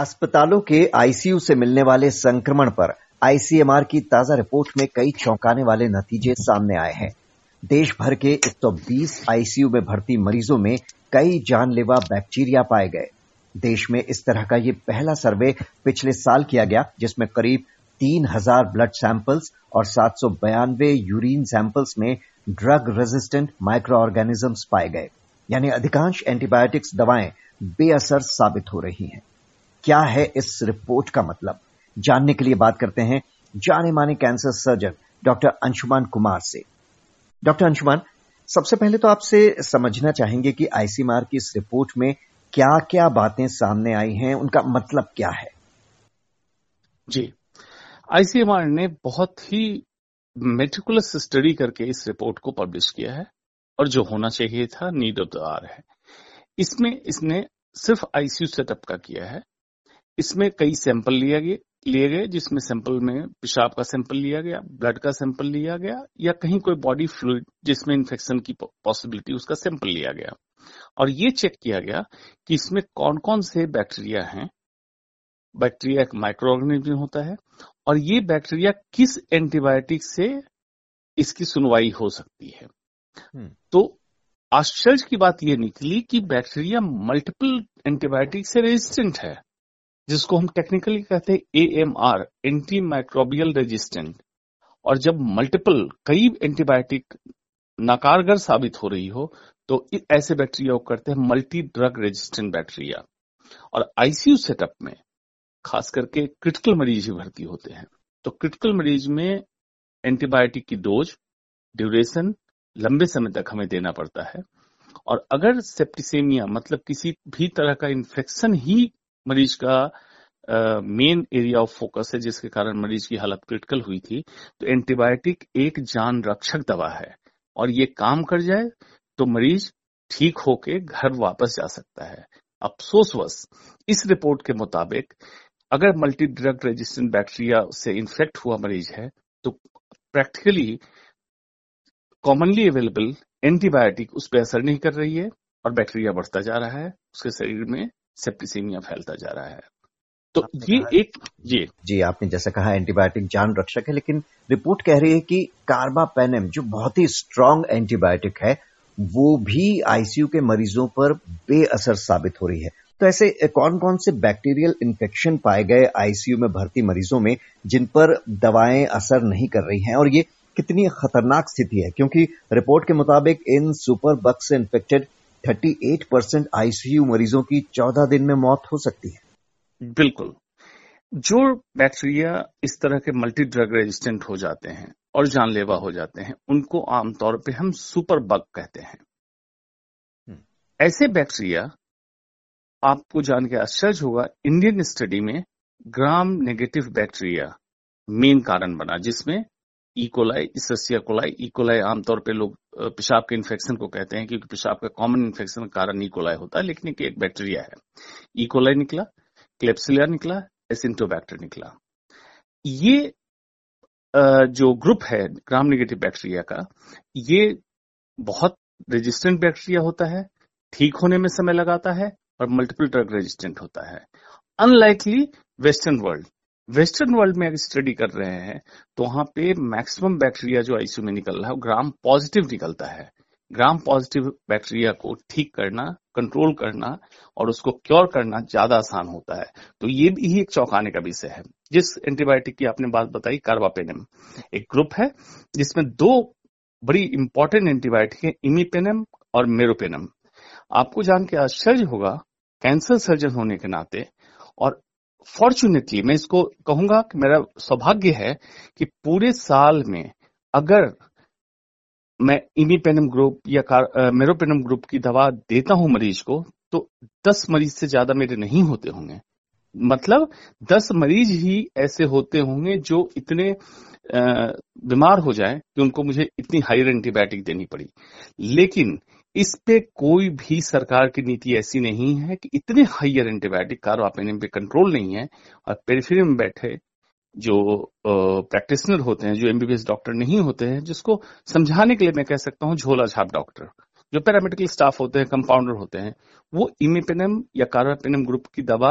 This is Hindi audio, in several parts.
अस्पतालों के आईसीयू से मिलने वाले संक्रमण पर आईसीएमआर की ताज़ा रिपोर्ट में कई चौंकाने वाले नतीजे सामने आए हैं। देश भर के 120 आईसीयू में भर्ती मरीजों में कई जानलेवा बैक्टीरिया पाए गए। देश में इस तरह का ये पहला सर्वे पिछले साल किया गया, जिसमें करीब तीन हज़ार ब्लड सैंपल्स और सात यूरिन सैंपल्स में ड्रग रेजिस्टेंट माइक्रो ऑर्गेनिजम्स पाए गए। यानी अधिकांश एंटीबायोटिक्स दवाएँ बेअसर साबित हो रही हैं। क्या है इस रिपोर्ट का मतलब? जानने के लिए बात करते हैं जाने माने cancer surgeon doctor Anshuman Kumar से। डॉक्टर अंशुमान, सबसे पहले तो आपसे समझना चाहेंगे कि आईसीएमआर की इस रिपोर्ट में क्या क्या बातें सामने आई हैं, उनका मतलब क्या है? जी। आईसीएमआर ने बहुत ही मेटिकुलस स्टडी करके इस रिपोर्ट को पब्लिश किया है और जो होना चाहिए था नीड ऑफ़ द आर है। इसमें इसने सिर्फ़ आईसीयू सेटअप का किया है इसमें कई सैंपल लिया गया लिए गए जिसमें सैंपल में पेशाब का सैंपल लिया गया ब्लड का सैंपल लिया गया या कहीं कोई बॉडी फ्लूड जिसमें इन्फेक्शन की पॉसिबिलिटी उसका सैंपल लिया गया। और ये चेक किया गया कि इसमें कौन कौन से बैक्टीरिया हैं। बैक्टीरिया एक माइक्रो ऑर्गेनिज्म होता है और ये बैक्टीरिया किस एंटीबायोटिक से इसकी सुनवाई हो सकती है। हम्म। तो आश्चर्य की बात यह निकली कि बैक्टीरिया मल्टीपल एंटीबायोटिक से रेजिस्टेंट है। जिसको हम टेक्निकली कहते हैं A M R anti microbial resistant और जब मल्टीपल कई एंटीबायोटिक नाकारगर साबित हो रही हो तो ऐसे बैक्टीरिया को करते हैं मल्टी ड्रग रेजिस्टेंट बैक्टीरिया और आईसीयू सेटअप में, खास करके क्रिटिकल मरीज़ ही भर्ती होते हैं। तो क्रिटिकल मरीज़ में एंटीबायोटिक की डोज ड्यूरेशन लंबे समय तक हमें देना पड़ता है। और अगर सेप्टिसेमिया मतलब किसी भी तरह का इन्फेक्शन ही मरीज़ का मेन एरिया ऑफ़ फोकस है, जिसके कारण मरीज़ की हालत क्रिटिकल हुई थी। तो एंटीबायोटिक एक जान रक्षक दवा है और ये काम कर जाए तो मरीज़ ठीक होके घर वापस जा सकता है। अफसोसवश इस रिपोर्ट के मुताबिक अगर मल्टी ड्रग रेजिस्टेंट बैक्टीरिया से इन्फेक्ट हुआ मरीज़ है तो प्रैक्टिकली कॉमनली अवेलेबल एंटीबायोटिक उस पर असर नहीं कर रही है और बैक्टीरिया बढ़ता जा रहा है, उसके शरीर में सेप्टिसीमिया फैलता जा रहा है। तो ये एक जी। जी आपने जैसा कहा एंटीबायोटिक जान रक्षक है लेकिन रिपोर्ट कह रही है कि कार्बापेनम जो बहुत ही स्ट्रांग एंटीबायोटिक है वो भी आईसीयू के मरीजों पर बेअसर साबित हो रही है। तो ऐसे कौन कौन से बैक्टीरियल इन्फेक्शन पाए गए आईसीयू में भर्ती मरीजों में जिन पर दवाएँ असर नहीं कर रही हैं? और ये कितनी खतरनाक स्थिति है? क्योंकि रिपोर्ट के मुताबिक इन सुपर बग से इन्फेक्टेड 38 परसेंट आईसीयू मरीजों की 14 दिन में मौत हो सकती है। बिल्कुल। जो बैक्टीरिया इस तरह के मल्टी ड्रग रेजिस्टेंट हो जाते हैं और जानलेवा हो जाते हैं उनको आमतौर पे हम सुपर बग कहते हैं। हम्म। ऐसे बैक्टीरिया आपको जान के आश्चर्य होगा इंडियन स्टडी में ग्राम नेगेटिव बैक्टीरिया मेन कारण बना जिसमें इकोलाई इससिया कोलाई इकोलाई आमतौर पे लोग पेशाब के इन्फेक्शन को कहते हैं क्योंकि पेशाब का कॉमन इन्फेक्शन का कारण इकोलाई होता है, लेकिन एक बैक्टीरिया है। इकोलाई निकला क्लेप्सिलिया निकला एसिंटोबैक्टर निकला। ये जो ग्रुप है ग्राम निगेटिव बैक्टीरिया का, ये बहुत रेजिस्टेंट बैक्टीरिया होता है, ठीक होने में समय लगाता है और मल्टीपल ड्रग रेजिस्टेंट होता है। Unlikely western world western world में अगर स्टडी कर रहे हैं तो वहाँ पे मैक्सिमम बैक्टीरिया जो आईसीयू में निकल रहा है ग्राम पॉजिटिव निकलता है। ग्राम पॉजिटिव बैक्टीरिया को ठीक करना, कंट्रोल करना और उसको क्योर करना ज़्यादा आसान होता है। तो ये भी एक चौंकाने का विषय है। जिस एंटीबायोटिक की आपने बात बताई, कार्बापेनम, एक ग्रुप है, जिसमें दो बड़ी इंपॉर्टेंट एंटीबायोटिक है, इमीपेनम और मेरोपेनम। आपको जान के आश्चर्य होगा, कैंसर सर्जन होने के नाते और फॉर्चुनेटली मैं इसको कहूँगा कि मेरा सौभाग्य है कि पूरे साल में अगर मैं इमीपेनम ग्रुप या मेरोपेनम ग्रुप की दवा देता हूँ मरीज़ को तो दस मरीज़ से ज़्यादा मेरे नहीं होते होंगे। मतलब दस मरीज़ ही ऐसे होते होंगे जो इतने बीमार हो जाए कि उनको मुझे इतनी हायर एंटीबायोटिक देनी पड़ी। लेकिन इस पे कोई भी सरकार की नीति ऐसी नहीं है कि इतने हाइयर एंटीबायोटिक कार्बापेनियम पे कंट्रोल नहीं है और पेरिफेरी में बैठे जो प्रैक्टिशनर होते हैं, जो एमबीबीएस डॉक्टर नहीं होते हैं, जिसको समझाने के लिए मैं कह सकता हूँ झोला छाप डॉक्टर जो पैरामेडिकल स्टाफ होते हैं कंपाउंडर होते हैं, वो इमिपेनम या कार्बापेनम ग्रुप की दवा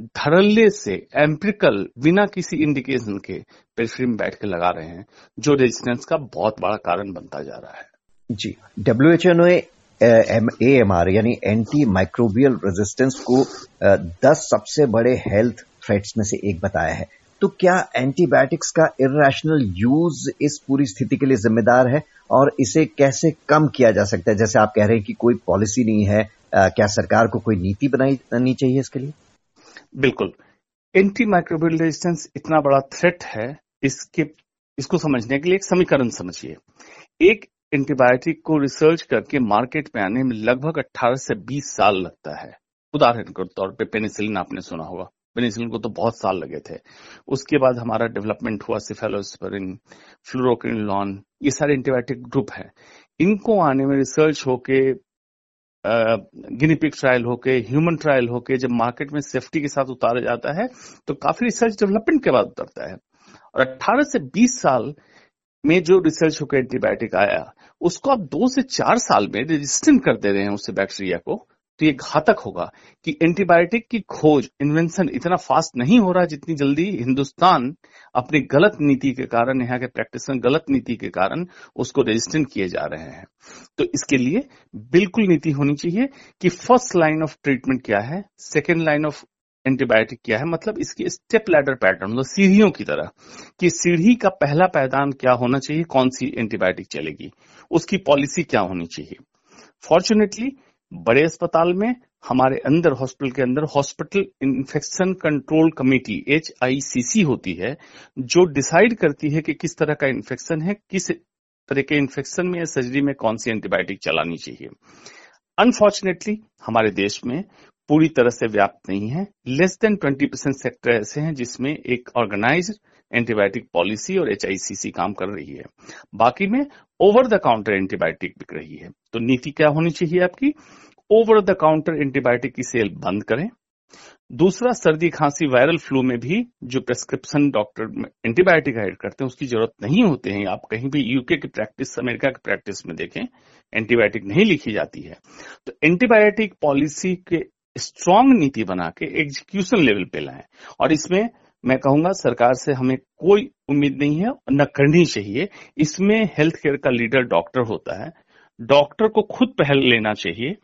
धरल्ले से एम्प्रिकल बिना किसी इंडिकेशन के पेशरी में बैठ के लगा रहे हैं, जो रेजिस्टेंस का बहुत बड़ा कारण बनता जा रहा है। जी डब्ल्यूएचओ ने ए एम आर यानी एंटी माइक्रोबियल रेजिस्टेंस को दस सबसे बड़े हेल्थ थ्रेट्स में से एक बताया है। तो क्या एंटीबायोटिक्स का इरेशनल यूज़ इस पूरी स्थिति के लिए जिम्मेदार है? और इसे कैसे कम किया जा सकता है? जैसे आप कह रहे हैं कि कोई पॉलिसी नहीं है क्या सरकार को कोई नीति बनानी चाहिए इसके लिए? बिल्कुल। एंटी माइक्रोबियल रेजिस्टेंस इतना बड़ा थ्रेट है, इसके, इसको समझने के लिए एक समीकरण समझिए। एक एंटीबायोटिक को रिसर्च करके मार्केट में आने में लगभग 18 से 20 साल लगता है। उदाहरण के तौर पे पेनिसिलिन आपने सुना होगा। पेनिसिलिन को तो बहुत साल लगे थे। उसके बाद हमारा डेवलपमेंट हुआ सिफेलोस्परिन फ्लोरोकिनलॉन ये सारे एंटीबायोटिक ग्रुप है। इनको आने में रिसर्च होके गिनीपिक ट्रायल होके, ह्यूमन ट्रायल होके जब मार्केट में सेफ्टी के साथ उतारा जाता है तो काफ़ी रिसर्च डेवलपमेंट के बाद उतरता है। और 18 से 20 साल में जो रिसर्च होकर एंटीबायोटिक आया, उसको आप दो से चार साल में रेजिस्टेंट कर दे रहे हैं उससे बैक्टीरिया को तो ये घातक होगा कि एंटीबायोटिक की खोज इन्वेंशन इतना फास्ट नहीं हो रहा जितनी जल्दी हिंदुस्तान अपनी गलत नीति के कारण, यहाँ के प्रैक्टिस गलत नीति के कारण उसको रेजिस्टेंट किए जा रहे हैं। तो इसके लिए बिल्कुल नीति होनी चाहिए कि फ़र्स्ट लाइन ऑफ़ ट्रीटमेंट क्या है सेकेंड लाइन ऑफ़ एंटीबायोटिक क्या है मतलब इसकी स्टेप लैडर पैटर्न मतलब सीढ़ियों की तरह, कि सीढ़ी का पहला पैदान क्या होना चाहिए, कौन सी एंटीबायोटिक चलेगी, उसकी पॉलिसी क्या होनी चाहिए। फॉर्चुनेटली, बड़े अस्पताल में, हमारे अंदर, हॉस्पिटल के अंदर, hospital infection control committee, HICC होती है, जो डिसाइड करती है कि किस तरह का इन्फेक्शन है, किस तरह के इन्फेक्शन में या सर्जरी में कौन सी एंटीबायोटिक चलानी चाहिए। अनफॉर्चुनेटली, हमारे देश में पूरी तरह से व्याप्त नहीं है। Less than twenty percent sector ऐसे हैं जिसमें एक ऑर्गेनाइज एंटीबायोटिक पॉलिसी और एच काम कर रही है। बाकी में ओवर द काउंटर एंटीबायोटिक बिक रही है। तो नीति क्या होनी चाहिए आपकी? ओवर द काउंटर एंटीबायोटिक की सेल बंद करें। दूसरा, सर्दी, खांसी वायरल फ्लू में भी जो प्रेस्क्रिप्शन डॉक्टर एंटीबायोटिक एड करते हैं, उसकी ज़रूरत नहीं होते हैं। आप कहीं भी यूके की प्रैक्टिस अमेरिका की प्रैक्टिस में देखें एंटीबायोटिक नहीं लिखी जाती है। तो एंटीबायोटिक पॉलिसी के स्ट्रांग नीति बना के एग्जीक्यूशन लेवल पे लाएँ। और इसमें मैं कहूँगा, सरकार से हमें कोई उम्मीद नहीं है न करनी चाहिए। इसमें हेल्थ केयर का लीडर डॉक्टर होता है। डॉक्टर को खुद पहल लेना चाहिए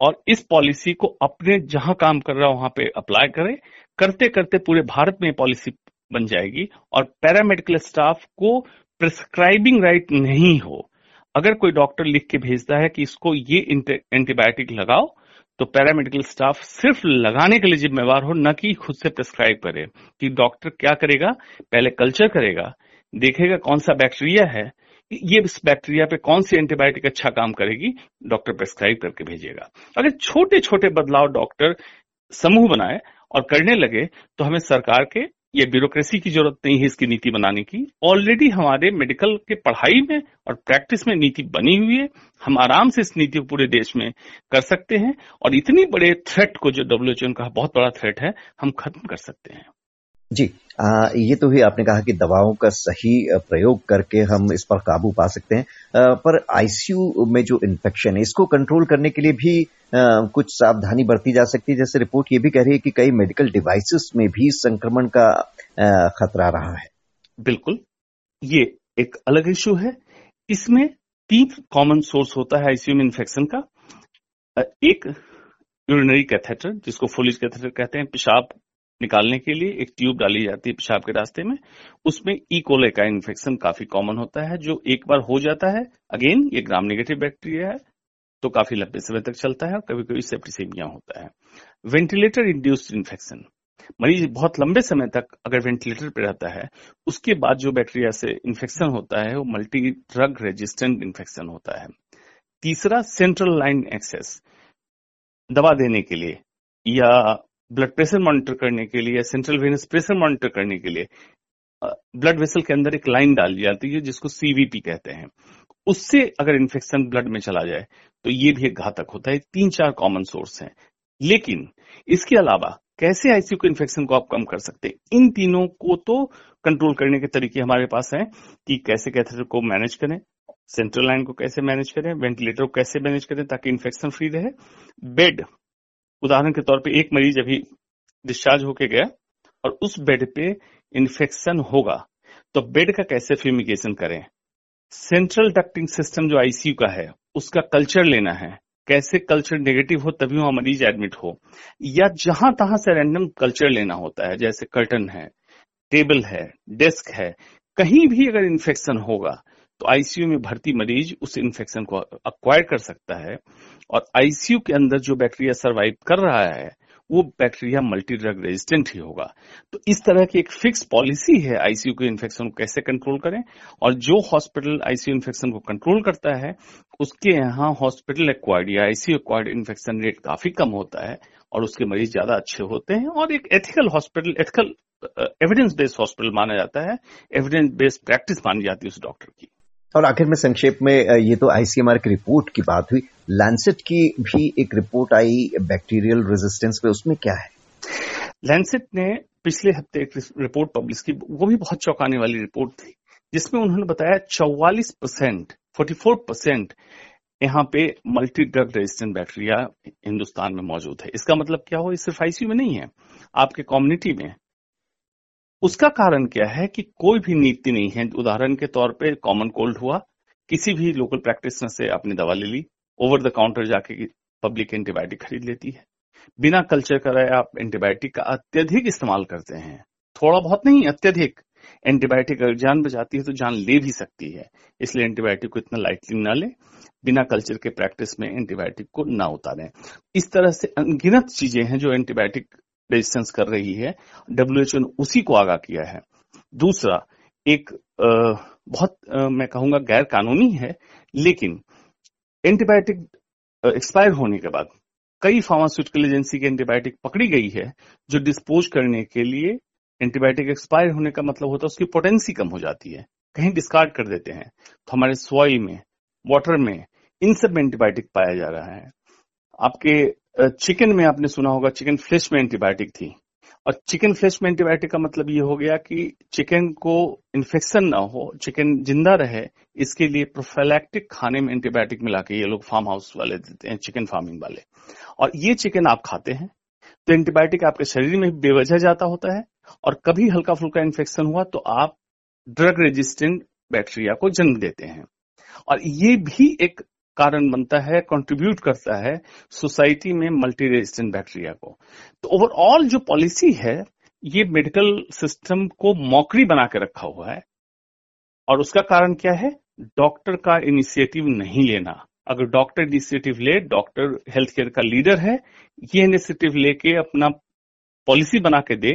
और इस पॉलिसी को अपने जहाँ काम कर रहा है वहाँ पे अप्लाई करे। करते करते पूरे भारत में पॉलिसी बन जाएगी और पैरामेडिकल स्टाफ को प्रिस्क्राइबिंग राइट नहीं हो। अगर कोई डॉक्टर लिख के भेजता है कि इसको ये एंटीबायोटिक लगाओ तो पैरामेडिकल स्टाफ सिर्फ़ लगाने के लिए जिम्मेवार हो, न कि खुद से प्रिस्क्राइब करे कि डॉक्टर क्या करेगा, पहले कल्चर करेगा, देखेगा कौन सा बैक्टीरिया है, ये इस बैक्टीरिया पे कौन सी एंटीबायोटिक अच्छा काम करेगी डॉक्टर प्रिस्क्राइब करके भेजेगा। अगर छोटे छोटे बदलाव डॉक्टर समूह बनाए और करने लगे तो हमें सरकार के ये ब्यूरोक्रेसी की ज़रूरत नहीं है इसकी नीति बनाने की। ऑलरेडी हमारे मेडिकल के पढ़ाई में और प्रैक्टिस में नीति बनी हुई है। हम आराम से इस नीति को पूरे देश में कर सकते हैं और इतनी बड़े थ्रेट को जो डब्ल्यूएचओ ने कहा बहुत बड़ा थ्रेट है, हम खत्म कर सकते हैं। जी आ, ये तो ही आपने कहा कि दवाओं का सही प्रयोग करके हम इस पर काबू पा सकते हैं। आ, पर आईसीयू में जो इन्फेक्शन है इसको कंट्रोल करने के लिए भी आ, कुछ सावधानी बरती जा सकती है? जैसे रिपोर्ट ये भी कह रही है कि कई मेडिकल डिवाइसेस में भी संक्रमण का खतरा रहा है। बिल्कुल। ये एक अलग इश्यू है। इसमें तीन कॉमन सोर्स होता है आईसीयू में इन्फेक्शन का। एक यूरिनरी कैथेटर जिसको फुलिज कैथेटर कहते हैं पेशाब निकालने के लिए एक ट्यूब डाली जाती है पेशाब के रास्ते में। उसमें ई कोले का इन्फेक्शन काफ़ी कॉमन होता है, जो एक बार हो जाता है। अगेन ये ग्राम नेगेटिव बैक्टीरिया है तो काफ़ी लंबे समय तक चलता है और कभी कभी सेप्टिसेमिया होता है। वेंटिलेटर इंड्यूस्ड इन्फेक्शन मरीज़ बहुत लंबे समय तक अगर वेंटिलेटर पे रहता है, उसके बाद जो बैक्टीरिया से इन्फेक्शन होता है, वो मल्टी ड्रग रेजिस्टेंट इन्फेक्शन होता है। तीसरा सेंट्रल लाइन एक्सेस दवा देने के लिए, या ब्लड प्रेशर मॉनिटर करने के लिए सेंट्रल वेनस प्रेशर मॉनिटर करने के लिए ब्लड वेसल के अंदर एक लाइन डाली जाती है जिसको सीवीपी कहते हैं। उससे अगर इन्फेक्शन ब्लड में चला जाए तो ये भी एक घातक होता है। तीन चार कॉमन सोर्स हैं। लेकिन इसके अलावा कैसे आईसीयू के इन्फेक्शन को आप कम कर सकते हैं? इन तीनों को तो कंट्रोल करने के तरीके हमारे पास हैं कि कैसे कैथेटर को मैनेज करें सेंट्रल लाइन को कैसे मैनेज करें वेंटिलेटर को कैसे मैनेज करें ताकि इन्फेक्शन फ्री रहे। बेड उदाहरण के तौर पे एक मरीज़ अभी डिस्चार्ज होके गया और उस बेड पे इन्फेक्शन होगा तो बेड का कैसे फ्यूमिगेशन करें? सेंट्रल डक्टिंग सिस्टम जो आईसीयू का है, उसका कल्चर लेना है। कैसे कल्चर नेगेटिव हो तभी वहाँ मरीज़ एडमिट हो। या जहाँ तहां से रैंडम कल्चर लेना होता है, जैसे कर्टन है टेबल है डेस्क है, कहीं भी अगर इन्फेक्शन होगा तो आईसीयू में भर्ती मरीज़ उस इन्फेक्शन को अक्वायर कर सकता है। और आईसीयू के अंदर जो बैक्टीरिया सर्वाइव कर रहा है, वो बैक्टीरिया मल्टी ड्रग रेजिस्टेंट ही होगा। तो इस तरह की एक फिक्स पॉलिसी है आईसीयू के इन्फेक्शन को कैसे कंट्रोल करें, और जो हॉस्पिटल आईसीयू इन्फेक्शन को कंट्रोल करता है, उसके यहाँ हॉस्पिटल एक्वायर्ड या आईसीयू एक्वायर्ड इन्फेक्शन रेट काफ़ी कम होता है, और उसके मरीज़ ज़्यादा अच्छे होते हैं, और एक ethical hospital, ethical evidence based hospital माना जाता है एविडेंस बेस्ड प्रैक्टिस मानी जाती है उस डॉक्टर की। और आखिर में संक्षेप में ये तो आईसीएमआर की रिपोर्ट की बात हुई। लैंसेट की भी एक रिपोर्ट आई बैक्टीरियल रेजिस्टेंस पे, उसमें क्या है? लैंसेट ने पिछले हफ़्ते एक रिपोर्ट पब्लिश की। वो भी बहुत चौंकाने वाली रिपोर्ट थी, जिसमें उन्होंने बताया चौवालीस परसेंट, फोर्टी फोर परसेंट यहाँ पे multi drug resistant bacteria Hindustan में मौजूद है। इसका मतलब क्या हो सिर्फ़ आईसीयू में नहीं है, आपके कम्युनिटी में। उसका कारण क्या है कि कोई भी नीति नहीं है। उदाहरण के तौर पे कॉमन कोल्ड हुआ, किसी भी लोकल प्रैक्टिस से आपने दवा ले ली ओवर द काउंटर जाके पब्लिक एंटीबायोटिक खरीद लेती है। बिना कल्चर कराए आप एंटीबायोटिक का अत्यधिक इस्तेमाल करते हैं। थोड़ा बहुत नहीं, अत्यधिक। एंटीबायोटिक अगर जान बचाती है तो जान ले भी सकती है। इसलिए एंटीबायोटिक को इतना लाइटली ना ले। बिना कल्चर के प्रैक्टिस में एंटीबायोटिक को ना उतारें। इस तरह से अनगिनत चीज़ें हैं जो एंटीबायोटिक रेजिस्टेंस कर रही है। डब्ल्यूएचओ ने उसी को आगा किया है। दूसरा एक आ, बहुत आ, मैं कहूँगा गैर कानूनी है लेकिन एंटीबायोटिक एक्सपायर होने के बाद कई फार्मास्यूटिकल एजेंसी की एंटीबायोटिक पकड़ी गई है जो डिस्पोज करने के लिए एंटीबायोटिक एक्सपायर होने का मतलब होता है उसकी पोटेंसी कम हो जाती है। कहीं डिस्कार्ड कर देते हैं। तो हमारे सॉइल में वाटर में इन सब में एंटीबायोटिक पाया जा रहा है। आपके चिकन में आपने सुना होगा, चिकन फ्लेश में एंटीबायोटिक थी। और चिकन फ्लेश में एंटीबायोटिक का मतलब ये हो गया कि चिकन को इन्फेक्शन ना हो, चिकन ज़िंदा रहे, इसके लिए प्रोफेलैक्टिक खाने में एंटीबायोटिक मिला के ये लोग फार्म हाउस वाले देते हैं, चिकन फ़ार्मिंग वाले। और ये चिकन आप खाते हैं तो एंटीबायोटिक आपके शरीर में बेवजह जाता होता है, और कभी हल्का फुल्का इन्फेक्शन हुआ तो आप ड्रग रेजिस्टेंट बैक्टीरिया को जन्म देते हैं। और ये भी एक कारण बनता है कंट्रीब्यूट करता है सोसाइटी में मल्टी रेजिस्टेंट बैक्टीरिया को। तो ओवरऑल जो पॉलिसी है, ये मेडिकल सिस्टम को मौकरी बना के रखा हुआ है। और उसका कारण क्या है? डॉक्टर का इनिशिएटिव नहीं लेना। अगर डॉक्टर इनिशिएटिव ले डॉक्टर हेल्थ केयर का लीडर है, ये इनिशिएटिव लेके अपना पॉलिसी बना के दे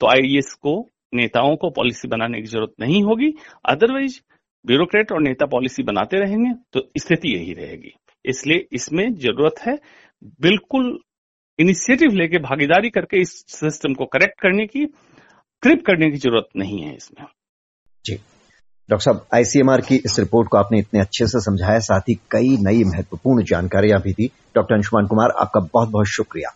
तो आईएएस को, नेताओं को पॉलिसी बनाने की ज़रूरत नहीं होगी। अदरवाइज़ ब्यूरोक्रेट और नेता पॉलिसी बनाते रहेंगे तो स्थिति यही रहेगी। इसलिए इसमें ज़रूरत है बिल्कुल इनिशिएटिव लेके भागीदारी करके इस सिस्टम को करेक्ट करने की, क्रिप करने की ज़रूरत नहीं है इसमें। जी। डॉक्टर साहब आईसीएमआर की इस रिपोर्ट को आपने इतने अच्छे से समझाया, साथ ही कई नई महत्वपूर्ण जानकारियाँ भी दी। डॉक्टर अंशुमान कुमार, आपका बहुत बहुत शुक्रिया।